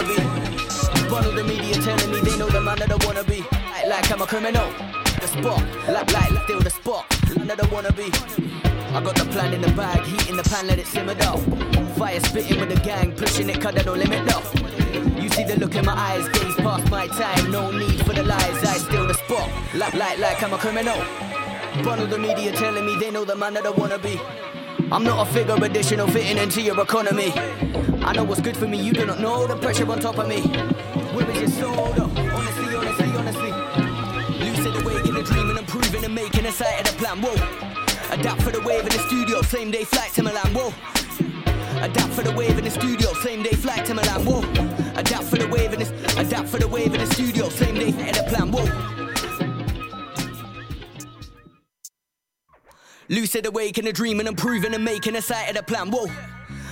of the media telling me they know the man that I wanna be. Like, like I'm a criminal. The spot, like, like, still the spot. Man that I wanna be. I got the plan in the bag, heat in the pan, let it simmer down. Fire spitting with the gang, pushing it, cut that no limit though. You see the look in my eyes, days past my time, no need for the lies, I still the spot. Like, like, like I'm a criminal. Of the media telling me they know the man that I wanna be. I'm not a figure additional fitting into your economy. I know what's good for me, you do not know the pressure on top of me. Where is your soul though? Honestly, honestly, honestly. Lucid awake in a dream and improving and making a sight of the plan. Whoa. Adapt for the wave in the studio, same day flight to Milan. Whoa. Adapt for the wave in the studio, same day flight to Milan. Whoa. Adapt for the wave in the adapt for the wave in the studio, same day at the plan. Whoa. Lucid awake in a dream and improving and making a sight of the plan. Whoa.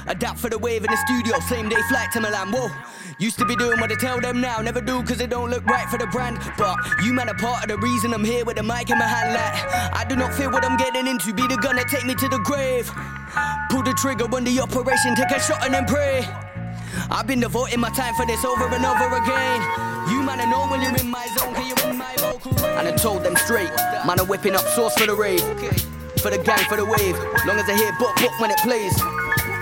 Adapt for the wave in the studio, same day flight to Milan. Whoa. Used to be doing what I tell them now, never do cause it don't look right for the brand. But you man are part of the reason I'm here with a mic in my hand. Like, I do not fear what I'm getting into, be the gun that take me to the grave. Pull the trigger when the operation, take a shot and then pray. I've been devoting my time for this over and over again. You man, I know when you're in my zone, cause you're in my vocal. And I told them straight, man, I'm whipping up sauce for the raid. For the gang, for the wave. Long as I hear book, book when it plays.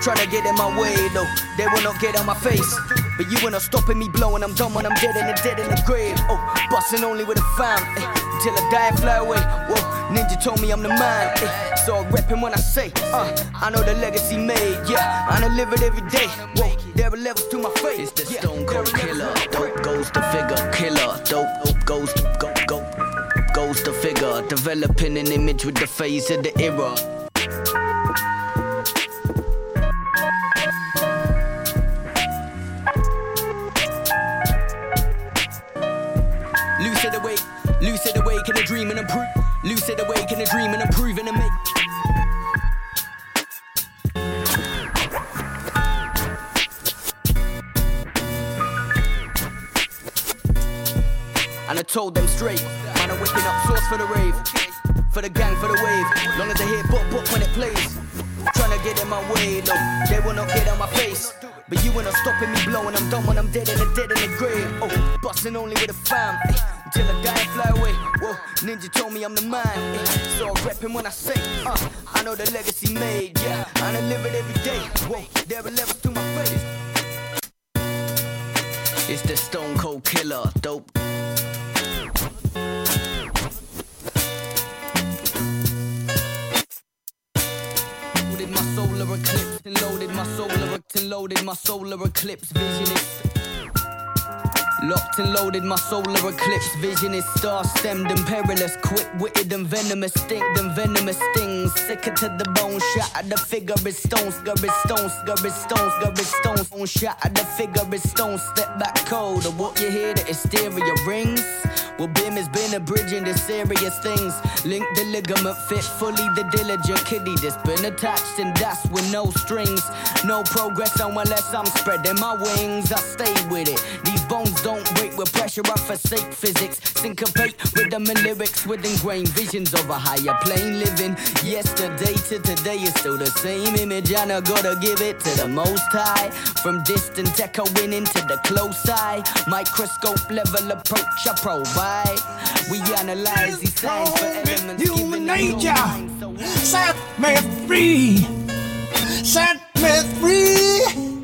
Tryna get in my way though, they will not get on my face. But you ain't not stopping me blowing, I'm done when I'm dead in the dead in the grave. Oh, busting only with a fam. Eh, till I die and fly away. Whoa, Ninja told me I'm the man. Eh, so I'm repping when I say, uh, I know the legacy made, yeah. I live it every day. Whoa, there are levels to my faith. It's the yeah, stone cold killer. to Dope goes the figure. Killer. Dope, dope goes the go go. Goes the figure. Developing an image with the face of the era. Awake in a dream and improve. Lucid awake in a dream and improving and make. And I told them straight, man, I'm whipping up sauce for the rave. For the gang, for the wave. Long as they hear book, book when it plays. Tryna get in my way, though. They will not get on my face. But you ain't stopping me blowing. I'm done when I'm dead in the dead in the grave. Oh, busting only with a fam. Until I die fly away. Whoa, Ninja told me I'm the man. eh, So I'm repping when I say, uh, I know the legacy made, yeah. I live it every day. Whoa, there are levels to my face. It's the stone cold killer. Dope. Loaded my solar eclipse and loaded my solar and loaded my solar eclipse vision is Locked and loaded, my solar eclipse vision is star stemmed and perilous, quick witted and venomous, stinked and venomous stings. Sicker to the bone, shot at the figure is stones, gur is stones, gur is stones. Bone shot at the figure is stones, step back cold. Or what you hear, the hysteria rings. Well, Bim has been a bridge into serious things. Link the ligament fit fully, the diligent kitty that's been attached and that's with no strings. No progress unless I'm spreading my wings. I stay with it. These bones don't break with pressure. I forsake physics. Syncopate rhythm and lyrics with ingrained visions of a higher plane living. Yesterday to today is still the same image, and I gotta give it to the most high. From distant echoing into the close eye. Microscope level approach I provide. We analyze these signs for elements. Human giving them no nature. mind, so why- Set me free. Set me free.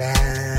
man.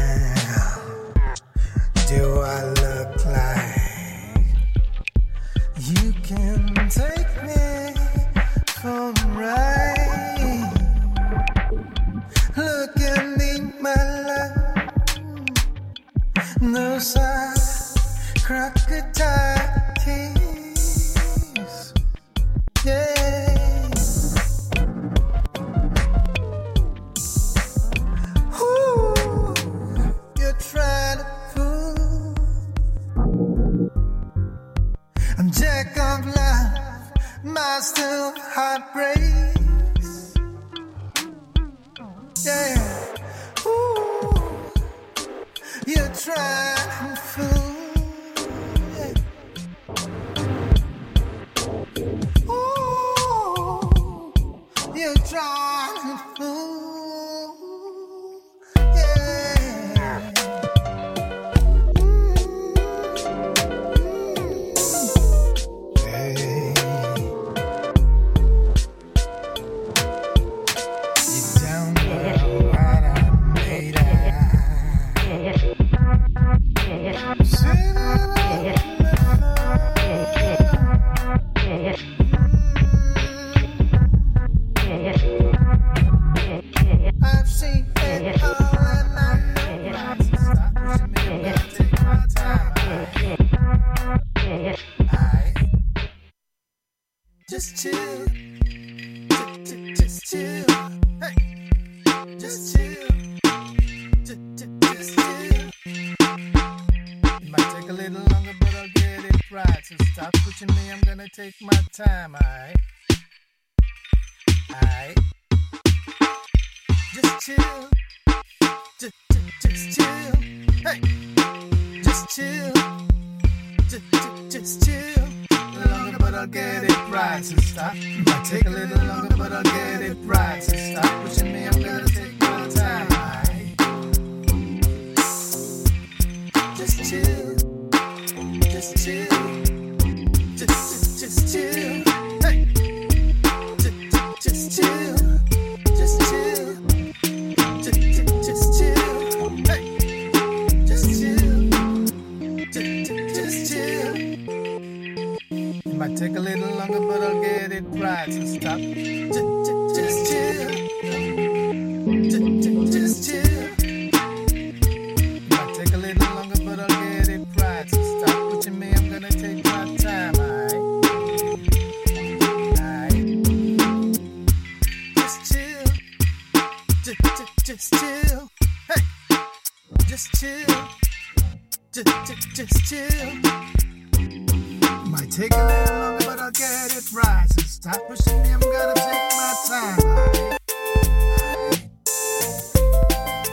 Stop pushing me, I'm gonna take my time. I,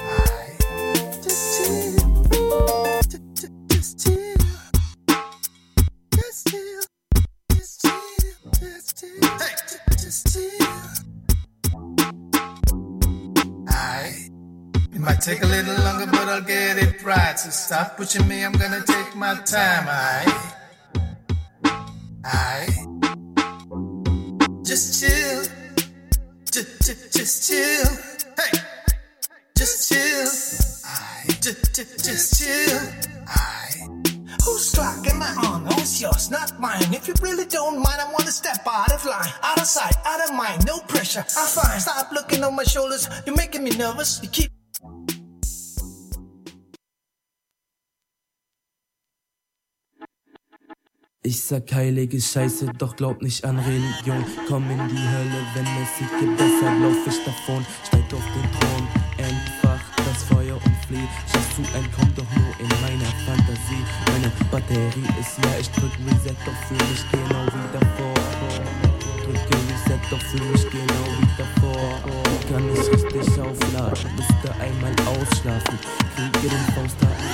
I, I, just chill. Just, just chill. Just chill. Just chill. Just chill. Hey. Just chill. I. It might take a little longer, but I'll get it right. So stop pushing me, I'm You really don't mind, I wanna step out of line. Out of sight, out of mind, no pressure. I'm fine. Stop looking on my shoulders. You're making me nervous. You keep Ich sag heilige Scheiße, doch glaub nicht an Religion. Komm in die Hölle, wenn es sich gibt, deshalb lauf ich davon. Steig auf den Thron, entfacht das Feuer und flieh. Schaffst du ein entkommen, Batterie ist leer, ich drück Reset, doch fühl mich genau wie davor. Drücke Reset, doch fühl mich genau wie davor. Ich kann nicht richtig aufladen, müsste einmal ausschlafen. Kriege den Faust Fausthaken.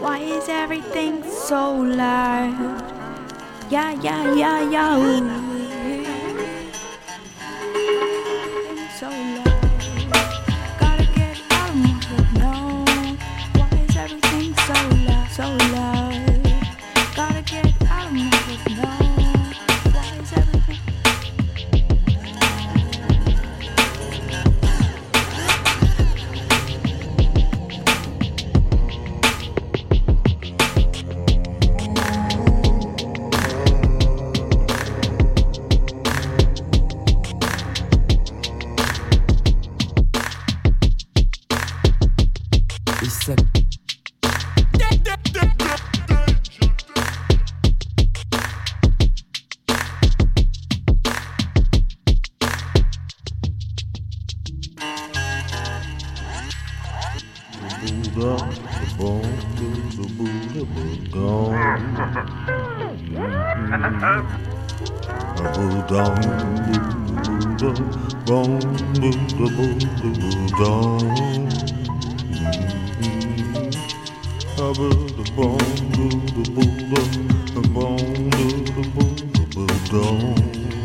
Why is everything so loud? Ja, ja, ja, yeah. Oh. Suspect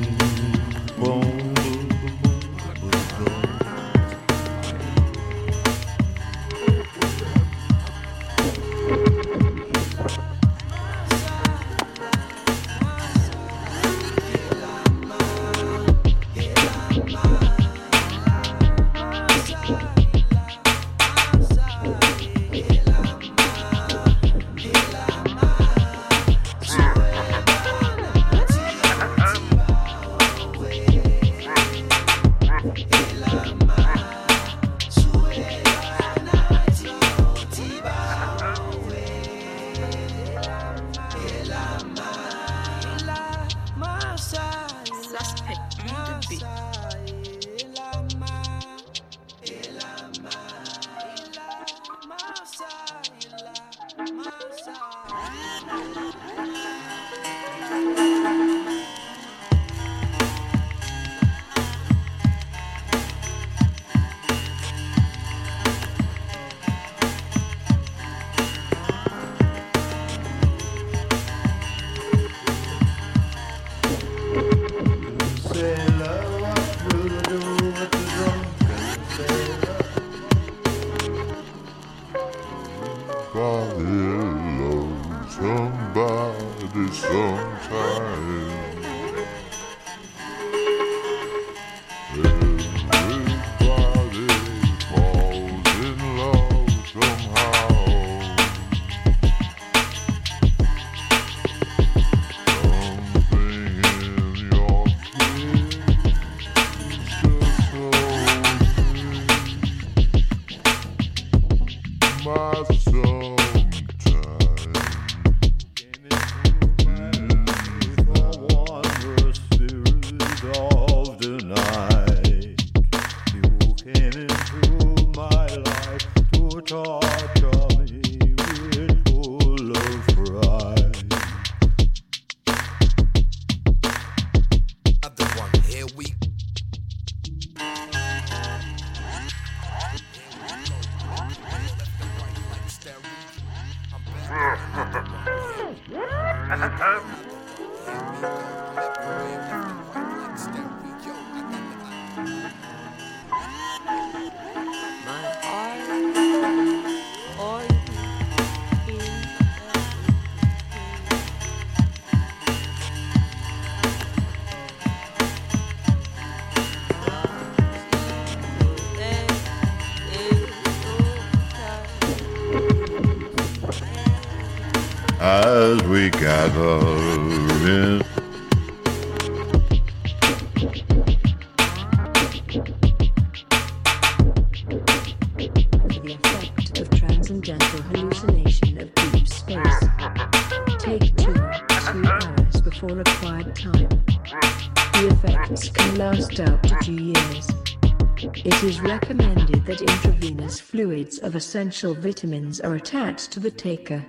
of essential vitamins are attached to the taker.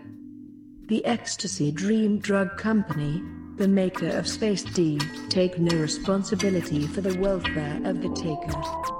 The Ecstasy Dream Drug Company, The maker of Space D take no responsibility for the welfare of the taker.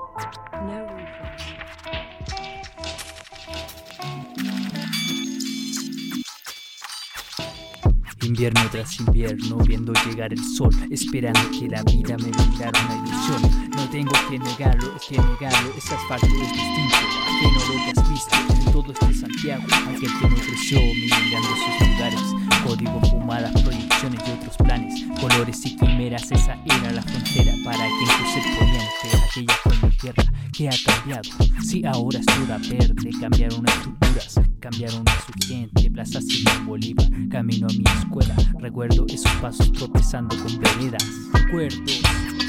Invierno tras invierno, viendo llegar el sol, esperando que la vida me brindara una ilusión. No tengo que negarlo, es que negarlo, ese asfalto es distinto, ajeno a lo que has visto en todo este Santiago. Aquel que no creció mirando sus lugares, código fumadas, proyecciones y otros planes, colores y quimeras, esa era la frontera para quien cruce el poniente. Aquella mi tierra que ha cambiado. Si ahora es toda verde, cambiaron estructuras, cambiaron a su gente, Plaza Simón Bolívar, camino a mi escuela. Recuerdo esos pasos tropezando con veredas. Recuerdos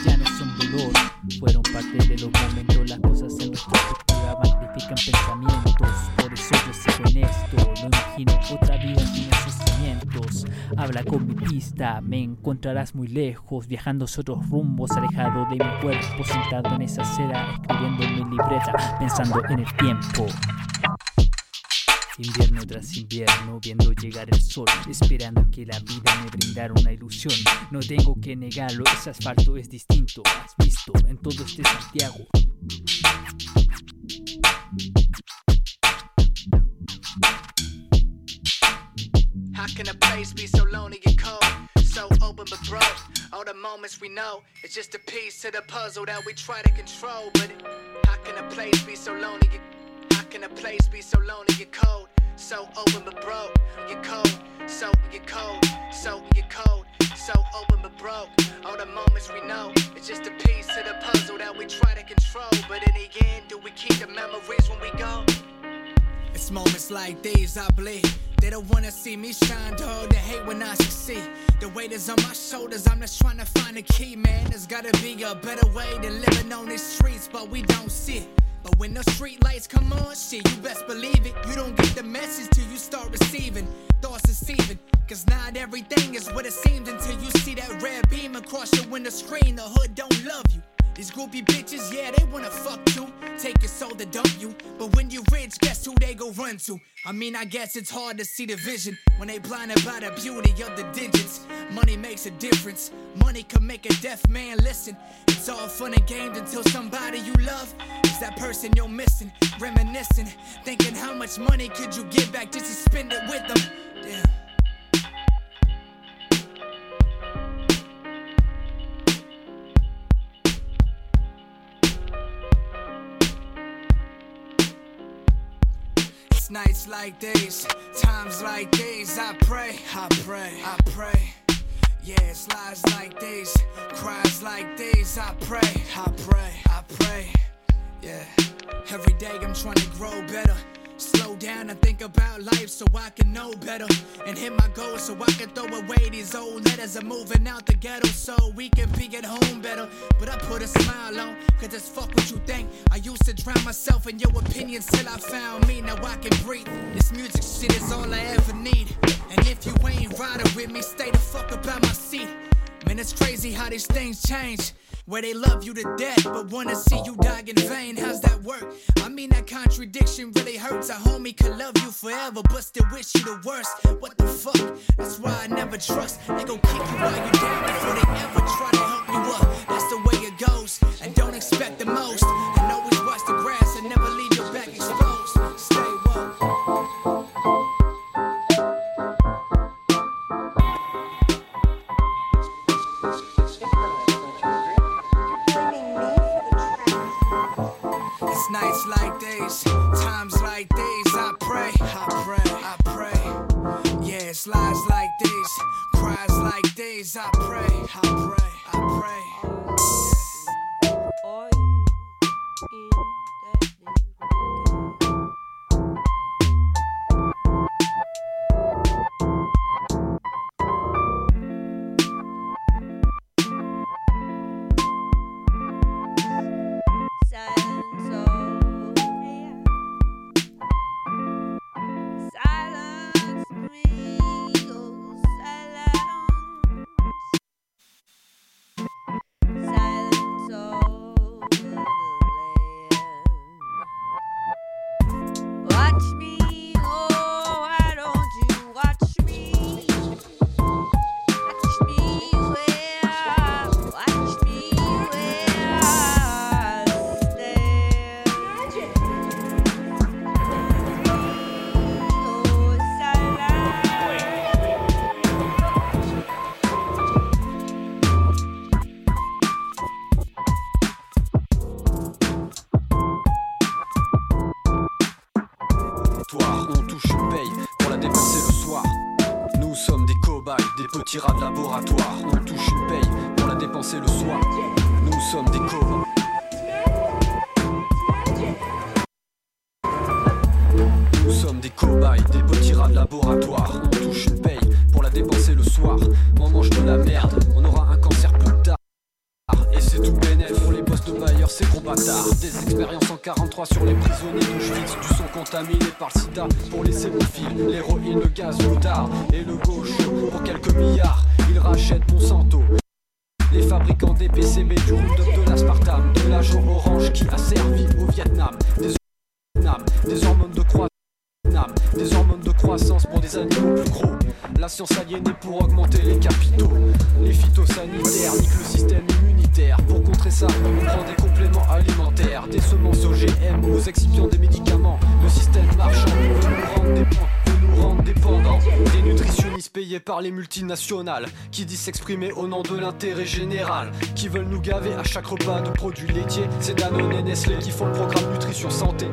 ya no son dolor, fueron parte de los momentos. Las cosas en nuestra pensamientos. Por eso yo sigo en esto, no imagino otra vida sin cimientos. Habla con mi pista, me encontrarás muy lejos, viajando hacia otros rumbos, alejado de mi cuerpo, sentado en esa acera, escribiendo en mi libreta, pensando en el tiempo. Invierno tras invierno, viendo llegar el sol, esperando que la vida me brindara una ilusión. No tengo que negarlo, ese asfalto es distinto, has visto en todo este Santiago. How can a place be so lonely and cold? So open but broke. All the moments we know, it's just a piece to the puzzle that we try to control. But how can a place be so lonely? and- How can a place be so lonely and cold? So open but broke. You're cold, so you're cold, so you're cold, so open but broke. All the moments we know, it's just a piece of the puzzle that we try to control. But in the end, do we keep the memories when we go? It's moments like these I bleed. They don't wanna see me shine, dog. They hate when I succeed. The weight is on my shoulders. I'm just trying to find a key, man. There's gotta be a better way than living on these streets, but we don't see it. But when the street lights come on, shit, you best believe it. You don't get the message till you start receiving thoughts deceiving. Cause not everything is what it seems until you see that red beam across your window screen. The hood don't love you. These groupie bitches, yeah, they wanna fuck you. Take your soul to dump you. But when you rich, guess who they go run to? I mean, I guess it's hard to see the vision when they blinded by the beauty of the digits. Money makes a difference. Money can make a deaf man listen. It's all fun and games until somebody you love is that person you're missing. Reminiscing, thinking how much money could you give back just to spend it with them. Damn. It's nights like these, times like these. I pray, I pray, I pray. Yeah, it's lies like these, cries like these. I pray, I pray, I pray. Yeah, every day I'm trying to grow better. Slow down and think about life so I can know better. And hit my goals so I can throw away these old letters. I'm moving out the ghetto so we can be at home better. But I put a smile on, cause it's fuck what you think. I used to drown myself in your opinions till I found me. Now I can breathe. This music shit is all I ever need. And if you ain't riding with me, stay the fuck up about my seat. Man, it's crazy how these things change. Where they love you to death, but wanna see you die in vain. How's that work? I mean, that contradiction really hurts. A homie could love you forever, but still wish you the worst. What the fuck? That's why I never trust. They gon' kick you while you're down before they ever try to help you up. That's the way it goes. And don't expect the most. La science aliénée pour augmenter les capitaux. Les phytosanitaires niquent le système immunitaire. Pour contrer ça, on prend des compléments alimentaires, des semences OGM, aux excipients des médicaments. Le système marchand veut nous rendre veut nous rendre dépendants. Des nutritionnistes payés par les multinationales qui disent s'exprimer au nom de l'intérêt général. Qui veulent nous gaver à chaque repas de produits laitiers. C'est Danone et Nestlé qui font le programme Nutrition Santé.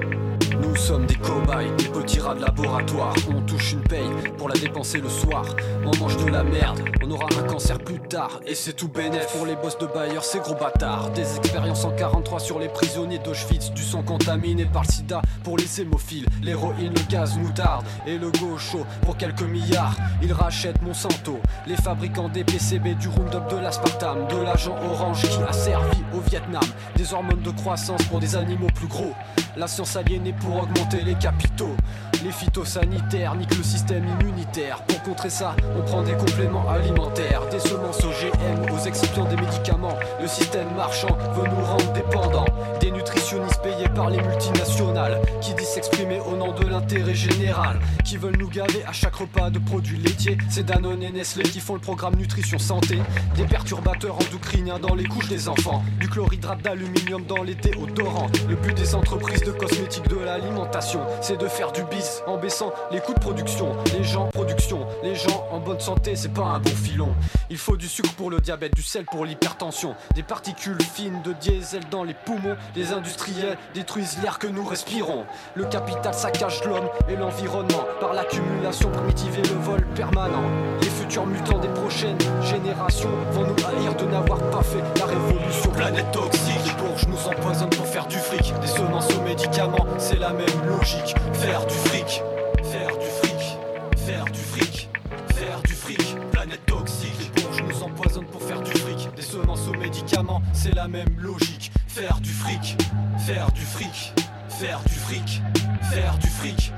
Nous sommes des cobayes, des petits rats de laboratoire. On touche une paye pour la dépenser le soir. On mange de la merde, on aura un cancer plus tard. Et c'est tout bénéf pour les boss de bailleurs, ces gros bâtards. Des expériences en 43 sur les prisonniers d'Auschwitz. Du sang contaminé par le sida pour les hémophiles. L'héroïne, le gaz moutarde et le gaucho pour quelques milliards. Ils rachètent Monsanto, les fabricants des PCB, du Roundup, de l'aspartame, de l'agent orange qui a servi au Vietnam. Des hormones de croissance pour des animaux plus gros. La science aliénée pour augmenter les capitaux. Les phytosanitaires niquent le système immunitaire. Pour contrer ça, on prend des compléments alimentaires, des semences OGM, aux excipients des médicaments. Le système marchand veut nous rendre dépendants. Des nutritionnistes payés par les multinationales qui disent s'exprimer au nom de l'intérêt général. Qui veulent nous gaver à chaque repas de produits laitiers. C'est Danone et Nestlé qui font le programme Nutrition Santé. Des perturbateurs endocriniens dans les couches des enfants. Du chlorhydrate d'aluminium dans les déodorants. Le but des entreprises de cosmétiques de l'alimentation, c'est de faire du en baissant les coûts de production. Les gens, production, les gens en bonne santé, c'est pas un bon filon. Il faut du sucre pour le diabète, du sel pour l'hypertension, des particules fines de diesel dans les poumons. Les industriels détruisent l'air que nous respirons. Le capital saccage l'homme et l'environnement par l'accumulation primitive et le vol permanent. Les futurs mutants des prochaines générations vont nous haïr de n'avoir pas fait la révolution. Planète toxique, les bourges nous empoisonnent pour faire du fric. Des semences aux médicaments, c'est la même logique. Faire du fric, faire du fric, faire du fric, faire du fric. Planète toxique, les bourges nous empoisonnent pour faire du fric. Des semences aux médicaments, c'est la même logique. Faire du fric, faire du fric, faire du fric, faire du fric.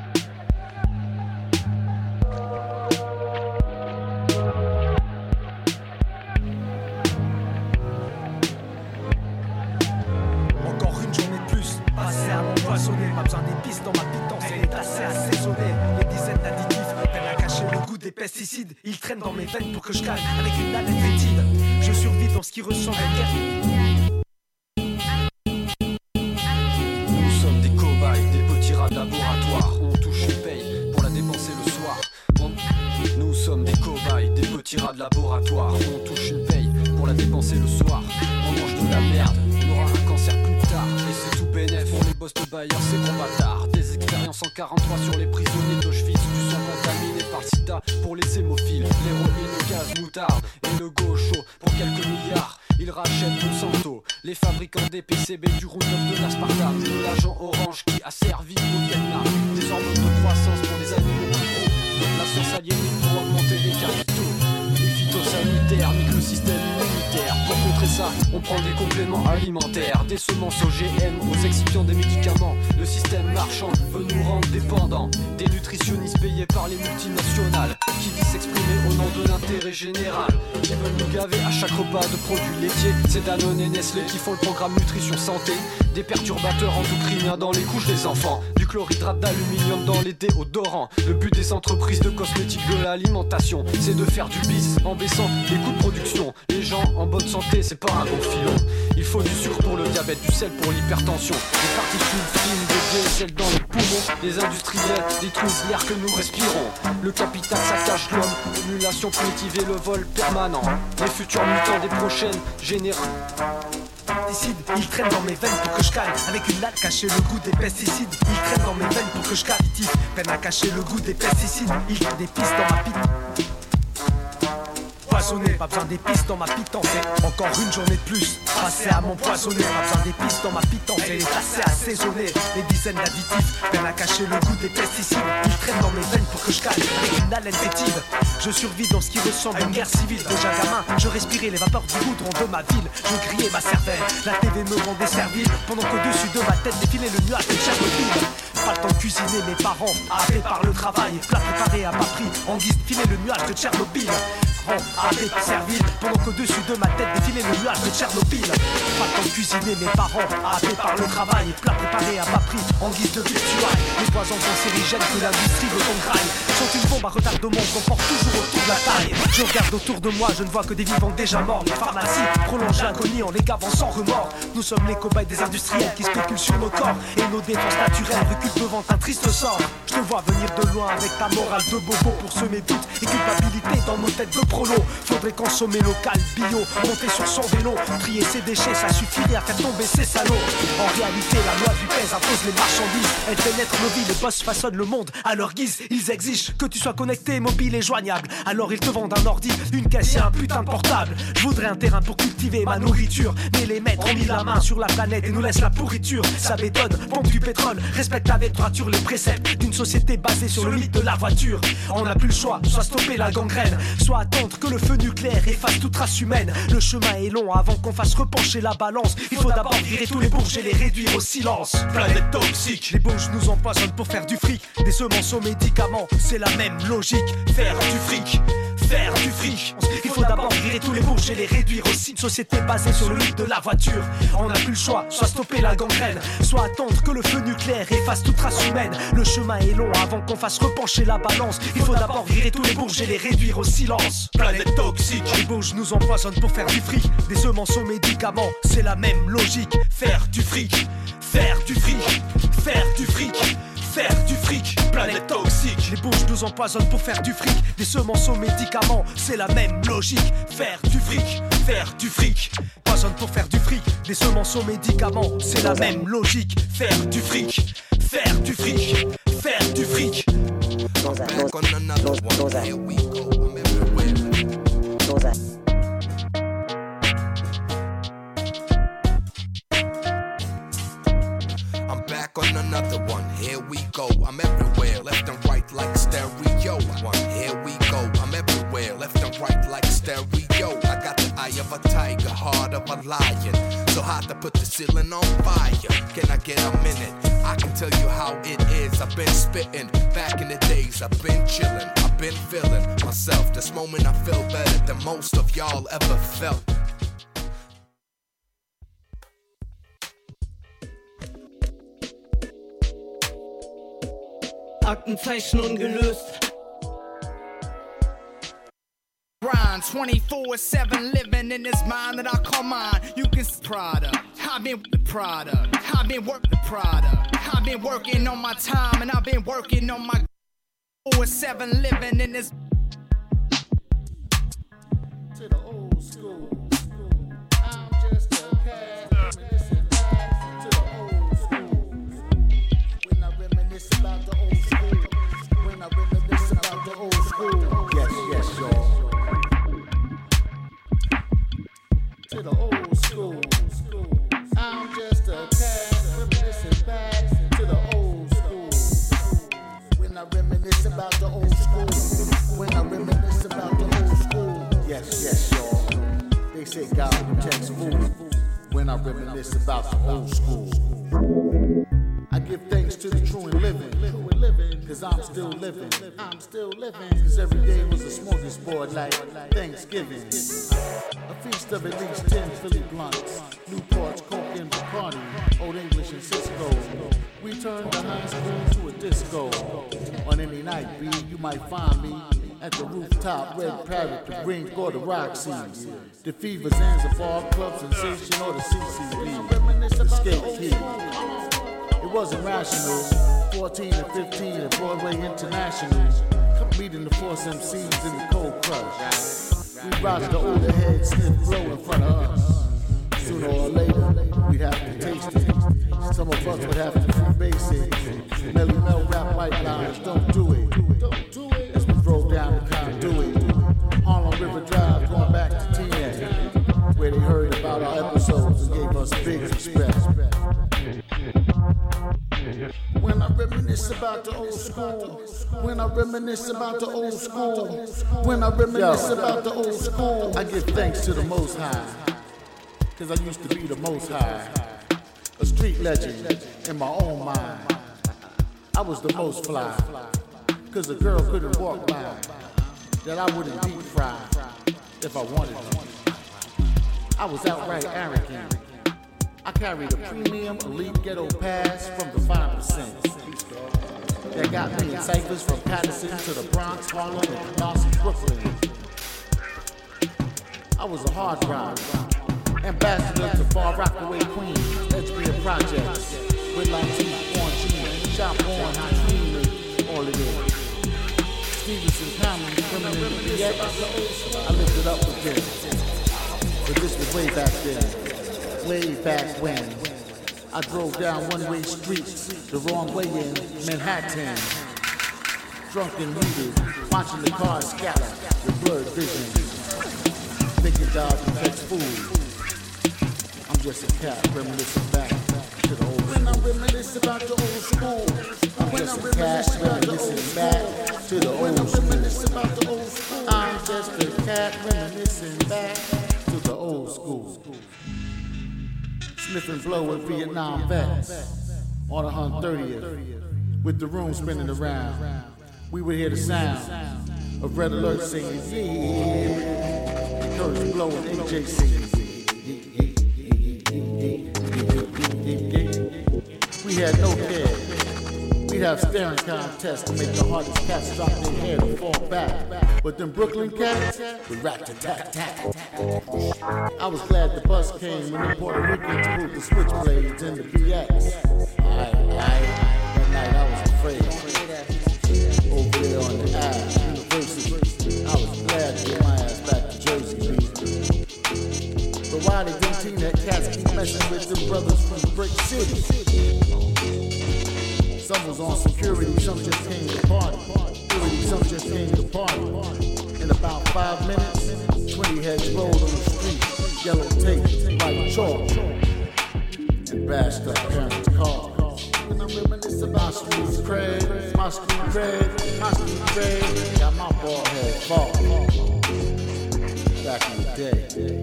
Encore une journée de plus, passée à l'empoisonner. Pas besoin d'épices dans ma est assez assaisonnée. Les dizaines d'additifs peine à cacher le goût des pesticides. Ils traînent dans mes veines pour que je calme avec une haleine fétide. Je survis dans ce qui ressemble à. Nous sommes des cobayes, des petits rats de laboratoire. On touche une paye pour la dépenser le soir. Nous sommes des cobayes, des petits rats de laboratoire. On touche une paye pour la dépenser le soir. On mange de la merde, bénéf pour les boss de bailleurs, ces gros bâtards. Des expériences en 43 sur les prisonniers d'Auschwitz. Du sang contaminé par sida pour les hémophiles. L'héroïne, le gaz moutarde et le gaucho pour quelques milliards. Ils rachètent Monsanto, les fabricants des PCB, du Roundup, de l'aspartame, de l'agent orange qui a servi au Vietnam, des hormones de croissance pour des animaux la science aliénée pour augmenter les les phytosanitaires niquent le système immunitaire. Pour contrer ça, on prend des compléments alimentaires, des semences OGM, aux excipients des médicaments. Le système marchand veut nous rendre dépendants, des nutritionnistes payés par les multinationales qui disent s'exprimer au nom de l'intérêt général, qui veulent nous gaver à chaque repas de produits laitiers. C'est Danone et Nestlé qui font le programme Nutrition Santé, des perturbateurs endocriniens dans les couches des enfants, du chlorhydrate d'aluminium dans les déodorants. Le but des entreprises de cosmétiques de l'alimentation, c'est de faire du bis en baissant les coûts de production. Les gens en bonne santé, c'est pas un bon filon. Il faut du sucre pour le diabète, du sel pour l'hypertension, des particules fines de diesel dans les poumons. Les industriels détruisent l'air que nous respirons. Le capital saccage l'homme, l'émulation primitive le vol permanent. Les futurs mutants des prochaines générations. Pesticides, Ils traînent dans mes veines pour que je calme Avec une latte cacher le goût des pesticides Ils traînent dans mes veines pour que je calitive Peine à cacher le goût des pesticides Ils y des pistes dans ma Pas besoin d'épices dans ma pitance. Encore une journée de plus. Passé à m'empoisonner. Pas besoin d'épices dans ma pitance. Elle est assez assaisonnée. Des dizaines d'additifs. Peine à cacher le goût des pesticides. Ils traînent dans mes veines pour que je cale une haleine fétide. Je survis dans ce qui ressemble à une guerre civile. Déjà gamin, je respirais les vapeurs du goudron de ma ville. Je grillais ma cervelle. La TV me rendait servile. Pendant qu'au-dessus de ma tête défilait le nuage de Tchernobyl. Pas le temps de cuisiner mes parents, happés par le travail. Plat préparé à bas prix, en guise de filer le nuage de Tchernobyl. Grand, happé, servile, pendant qu'au-dessus de ma tête défilait le nuage de Tchernobyl. Pas de cuisiner mes parents, happés par le travail. Plat préparé à bas prix, en guise de victuailles. Les poisons cancérigènes que l'industrie veut qu'on graille sont une bombe à retardement qu'on porte toujours autour de la taille. Je regarde autour de moi, je ne vois que des vivants déjà morts. Les pharmacies prolongent l'agonie en les gavant sans remords. Nous sommes les cobayes des industriels qui spéculent sur nos corps et nos défenses naturelles reculent devant un triste sort. Je te vois venir de loin avec ta morale de bobo pour semer doute et culpabilité dans nos têtes de prolo. Faudrait consommer local, bio, monter sur son vélo, trier ses déchets, ça suffirait à faire tomber ces salauds. En réalité, la loi du pèse impose les marchandises. Elle pénètre nos vies, les boss façonnent le monde à leur guise. Ils exigent que tu sois connecté, mobile et joignable. Alors ils te vendent un ordi, une caisse et un putain de portable. Je voudrais un terrain pour cultiver ma nourriture, mais les maîtres ont mis la main sur la planète et nous laissent la pourriture. Ça bétonne, pompe du pétrole, respecte avec droiture les préceptes d'une société basée sur le mythe de la voiture. On n'a plus le choix, soit stopper la gangrène, soit attendre que le feu nucléaire efface toute trace humaine. Le chemin est long avant qu'on fasse repencher la balance. Il faut d'abord virer tous les bourges et les réduire au silence. Planète toxique, les bourges nous empoisonnent pour faire du fric. Des semences aux médicaments, c'est la même logique. Faire du fric. Faire du fric. Il faut d'abord virer tous les bourges et les réduire aussi. Une société basée sur le de la voiture. On n'a plus le choix, soit stopper la gangrène, soit attendre que le feu nucléaire efface toute trace humaine. Le chemin est long avant qu'on fasse repencher la balance. Il faut d'abord virer tous les bourges et les réduire au silence. Planète toxique, les bourges nous empoisonnent pour faire du fric. Des semences aux médicaments, c'est la même logique. Faire du fric, faire du fric, faire du fric. Faire du fric, planète toxique. Les bourges nous empoisonnent pour faire du fric. Des semences aux médicaments, c'est la même logique. Faire du fric, faire du fric. Poisonne pour faire du fric. Des semences aux médicaments, c'est la même logique. Faire du fric, faire du fric, faire du fric. Back on another one. Here we go. I'm everywhere, left and right like stereo. One. Here we go. I'm everywhere, left and right like stereo. I got the eye of a tiger, heart of a lion. So hot to put the ceiling on fire. Can I get a minute? I can tell you how it is. I've been spitting back in the days. I've been chilling. I've been feeling myself. This moment I feel better than most of y'all ever felt. Aktenzeichen ungelöst. Grind 24 7 living in this mind that I call mine. You can Prada. I've been with the Prada. I've been working the Prada. I've been working on my time and I've been working on my 4 7 living in this. to the old school. I'm just a to the old school. When I reminisce about the old school. I'm just a cat reminiscing back to the old school. When I reminisce about the old school. When I reminisce about the old school. Yes, yes, y'all. They say God protects fools. When I reminisce about the old school. I give thanks to the true and living. Cause I'm still living. I'm still living. Cause every day was a smorgasbord like Thanksgiving. A feast of at least 10 Philly blunts. Newports, Coke, and Bacardi. Old English and Cisco. We turned the high school to a disco. On any night, B, you might find me at the rooftop, Red Parrot, the Green or the Roxy's. The Fever, Zanzibar, Club Sensation, or the CCB. The Skate Key. It wasn't rational. 14 and 15 at Broadway International. Meeting the Force MCs in the Cold Crush. We rocked the older head sniff blow in front of us. Sooner or later, we'd have to taste it. Some of us would have to freebase it. Melle Mel rap white lines, don't do it. Don't do it. School. When I reminisce about the old school. When I reminisce about the old school. I give thanks to the Most High. Cause I used to be the Most High. A street legend in my own mind. I was the most fly. Cause a girl couldn't walk by that I wouldn't deep fry if I wanted to. I was outright arrogant. I carried a premium elite ghetto pass from the 5%. That got me in ciphers from Paterson to the Bronx, Harlem, and Nazi, Brooklyn. I was a hard rock. Ambassador to Far Rockaway Queens, Edgefield Projects, with Latif, Born G, Shop Born, Hakeem, all of it. Stevenson, Common, Criminal, BX, I lifted up with this. But this was way back then, way back when. I drove down one-way streets the wrong way in Manhattan. Drunk and heated, watching the cars scatter with blurred vision. Thinking dog affects food. I'm just a cat reminiscing back to the old When I reminisce about the old school. I'm just a cat reminiscing back to the old school. I'm just a cat reminiscing back to the old school. Sniff and blow with Vietnam vets on 130th with the room spinning around. We would hear the sound of red alert saying, yeah. Kurtis blowing AJ We had no care. Have staring contests to make the hardest cats drop their head or fall back. But them Brooklyn cats, we rat to tat tat. I was glad the bus came when the Puerto Ricans pulled the switchblades in the BX. I, I, that night I was afraid. Over there on the Ave, University, I was glad to get my ass back to Jersey Beach. But why they think that cats keep messing with them brothers from Brick City? Some was on security, some just came to party. Some just came to party. In about five minutes, 20 heads rolled on the street, yellow tape, white chalk, and bashed up parents' cars. And I reminisce about street cred, my street cred, my street cred, got my ball head fall. Back in the day.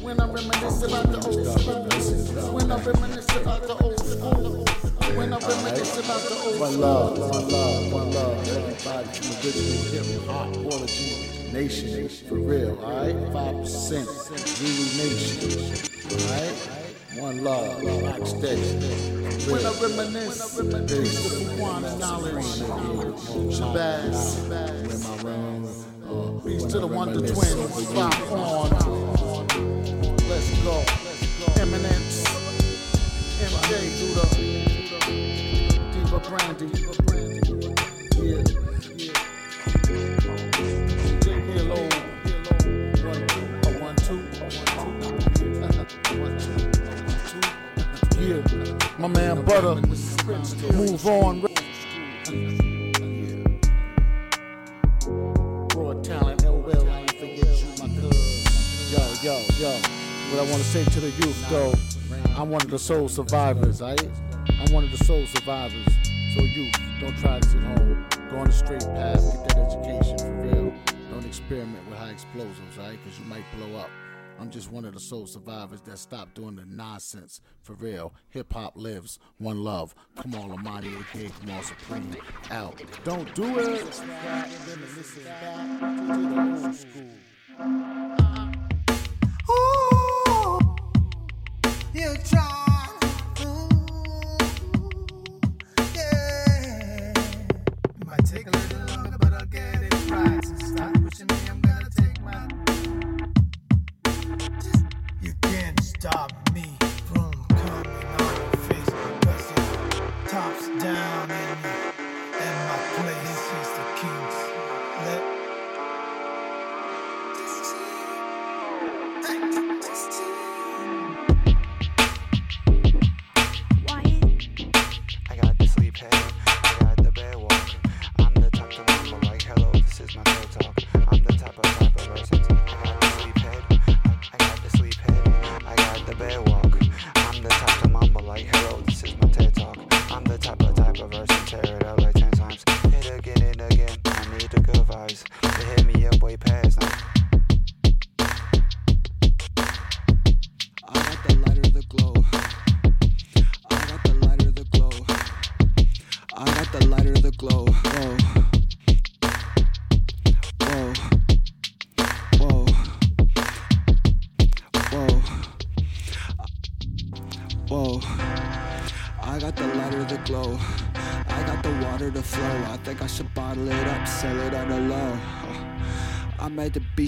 When I reminisce about the old school, when I reminisce about the old school. When I reminisce about the old One love, one love, one love. Everybody from the original hip hop quality nation, for real, alright? 5% Zulu Nation, alright? One love, rock steady. When I reminisce, peace uh, to Fuquan and knowledge. Shabazz, peace to the Wonder Twins. On. Let's go. Eminence. MJ through the Brandy. Yeah. J. Milo. One, two, one, two, one, two. Yeah. My man Butter. Move on. Yo, yo, yo. What I want to say to the youth, though, I'm one of the soul survivors, alright? I'm one of the soul survivors. So youth, don't try this at home. Go on the straight path, get that education for real. Don't experiment with high explosives, alright? Because you might blow up. I'm just one of the sole survivors that stopped doing the nonsense for real. Hip hop lives, one love. Come on, Almighty, aka Kamal Supreme, out. Don't do it. You try. Stop me from coming on your face. Cause it tops down. And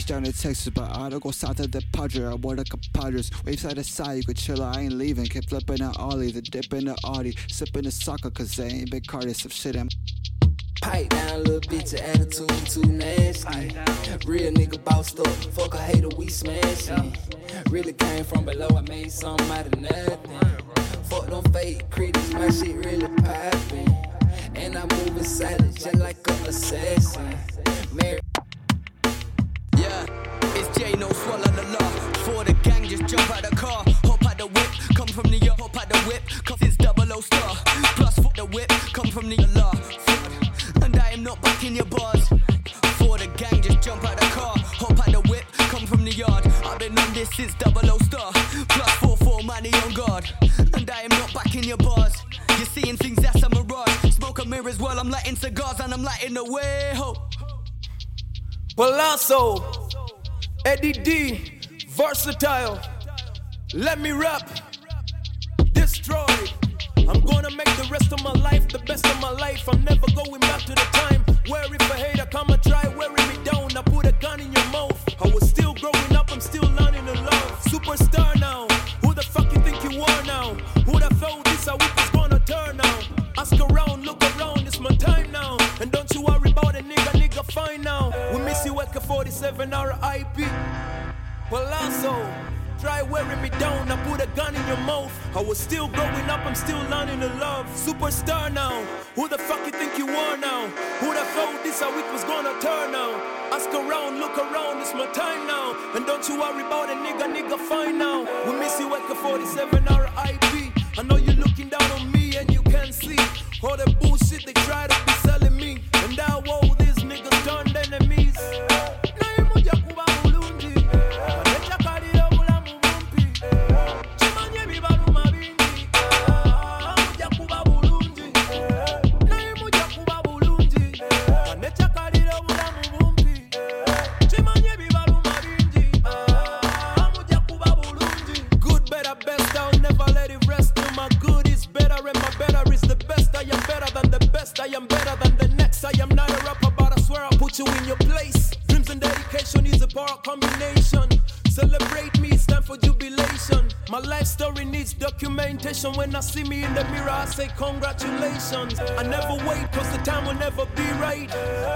beach down in Texas, but I don't go south of the Padre. I want a compadres. Wave side to side, you could chill, I ain't leaving. Keep flipping the Ollie, the dip in the Audi. Sipping the soccer, cause they ain't big cardi. Some shit I'm Pipe down, little bitch, your attitude too nasty. Real nigga bossed up, fuck a hater, we smashing. Really came from below, I made something out of nothing. Fuck them fake critics, my shit really poppin'. And I'm moving silent, just like a assassin. Mary jump out the car, hop out the whip. Come from New York, hop out the whip. Cause it's double O star. Plus for the whip, come from New York. And I am not back in your bars. For the gang, just jump out the car, hop out the whip. Come from the yard. I've been on this since double O star. Plus four four money on guard. And I am not backing your bars. You're seeing things that's a mirage. Smoke a mirrors while I'm lighting cigars and I'm lighting the way. Ho. Palazzo, Eddie D, versatile. Let me rap. Destroy. I'm gonna make the rest of my life the best of my life. I'm never going back to the time where if a hater come and try wearing me down, I put a gun in your mouth. I was still growing up, I'm still learning to love. Superstar now. Who the fuck you think you are now? Who'd have thought this a week was gonna turn now? Ask around, look around, it's my time now. And don't you worry about a nigga, nigga fine now. We miss you at 47 RIP. Palazzo, try wearing me down, I put a gun in your mouth. I was still growing up, I'm still learning to love. Superstar now, who the fuck you think you are now? Who'd have thought this a week was gonna turn now? Ask around, look around, it's my time now. And don't you worry about a nigga, nigga fine now. We miss you at the 47 RIP. I know you're looking down on me and you can't see all the bullshit they try to be selling me. And now all I never wait, cause the time will never be right.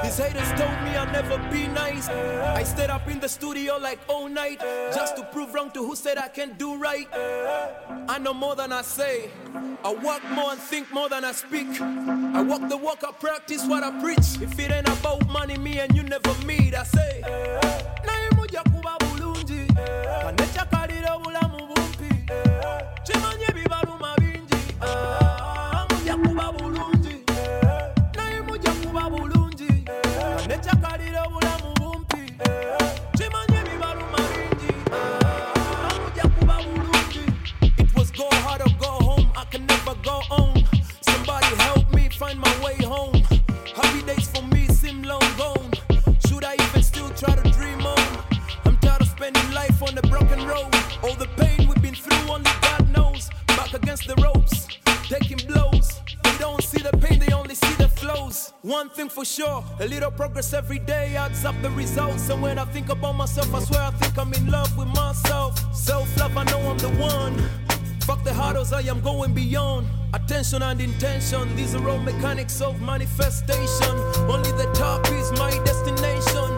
These haters told me I'll never be nice. I stayed up in the studio like all night, just to prove wrong to who said I can't do right. I know more than I say. I work more and think more than I speak. I walk the walk, I practice what I preach. If it ain't about money, me and you never meet. I say, for sure, a little progress every day adds up the results. And when I think about myself, I swear I think I'm in love with myself. Self love, I know I'm the one. Fuck the hurdles, I am going beyond. Attention and intention, these are all mechanics of manifestation. Only the top is my destination.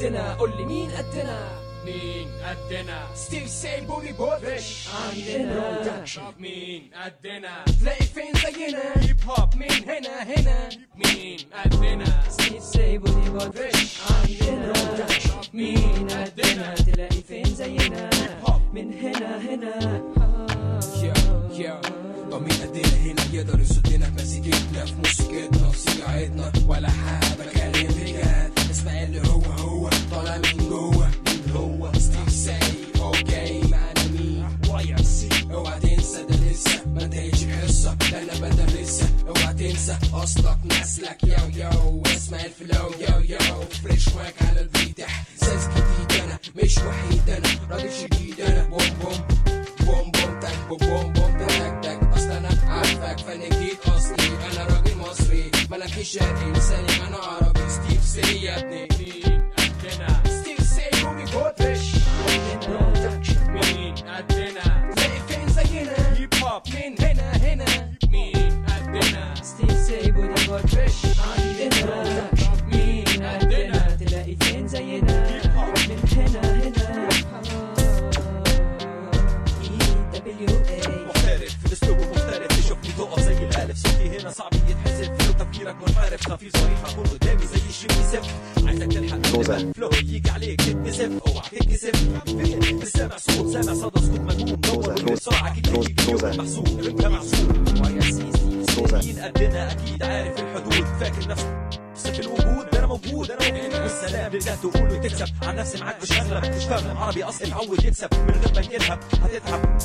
قدنا قول لي مين قدنا مين قدنا ستيل سي بولي بوفيش عندنا مين قدنا تلاقي فين زينا؟ هيب هوب من هنا هنا؟ مين قدنا ستيف سيب ودي بوفيش عندنا مين قدنا تلاقي فين زينا؟ من هنا هنا. يا يا مين قدنا هنا؟ يقدر يصدنا في مزيكتنا في موسيقتنا في سياعتنا ولا حاجة. بكلم بجد اسمع اللي هو هو طالع من جوه مين هو ستيف ساي أوكي معانا مين واي ار سي اوعى تنسى ده لسه ما انتهتش الحصة ده أنا بدرسها اوعى تنسى اصلك نسلك يو يو اسمع الفلو يو يو فريش واك على البيت احساس جديد أنا مش وحيد أنا راجل شديد أنا بوم بوم بوم بوم تك بوم بوم بوم تك تك اصل أنا عارفك فن جديد اصلي أنا راجل مصري ملكي شرقي لساني أنا عربي ستيف سي يا ابني مين قدنا ستيل سي بولي بوفيش مين قدنا تلاقي فين زينا هيب هوب من هنا هنا مين قدنا ستيف سيب ودي بوفيش عندنا مين قدنا تلاقي فين زينا من هنا هنا EWA مختلف في الاسلوب مختلف تشوفني تقف زي الالف صوتي هنا صعب تفكيرك منحرف خفيف ظريف هكون قدامي زي الشيء يسف عايزك تلحق. فلو يجي عليك تتنسف اوعى تتكسف. فين مش سامع صوت سامع صدى صوت ملموم دور كل بسرعة أكيد هيجي في يوم محسوب. انت محسوب. مين قدنا أكيد عارف الحدود. فاكر نفسك في الوجود. ده أنا موجود أنا موجود. والسلام لله. تقول وتكسب. عن نفسي معاك مش اغلب مش فاهم عربي اصلي اتعود يكسب. من غير ما يلهب هتتعب.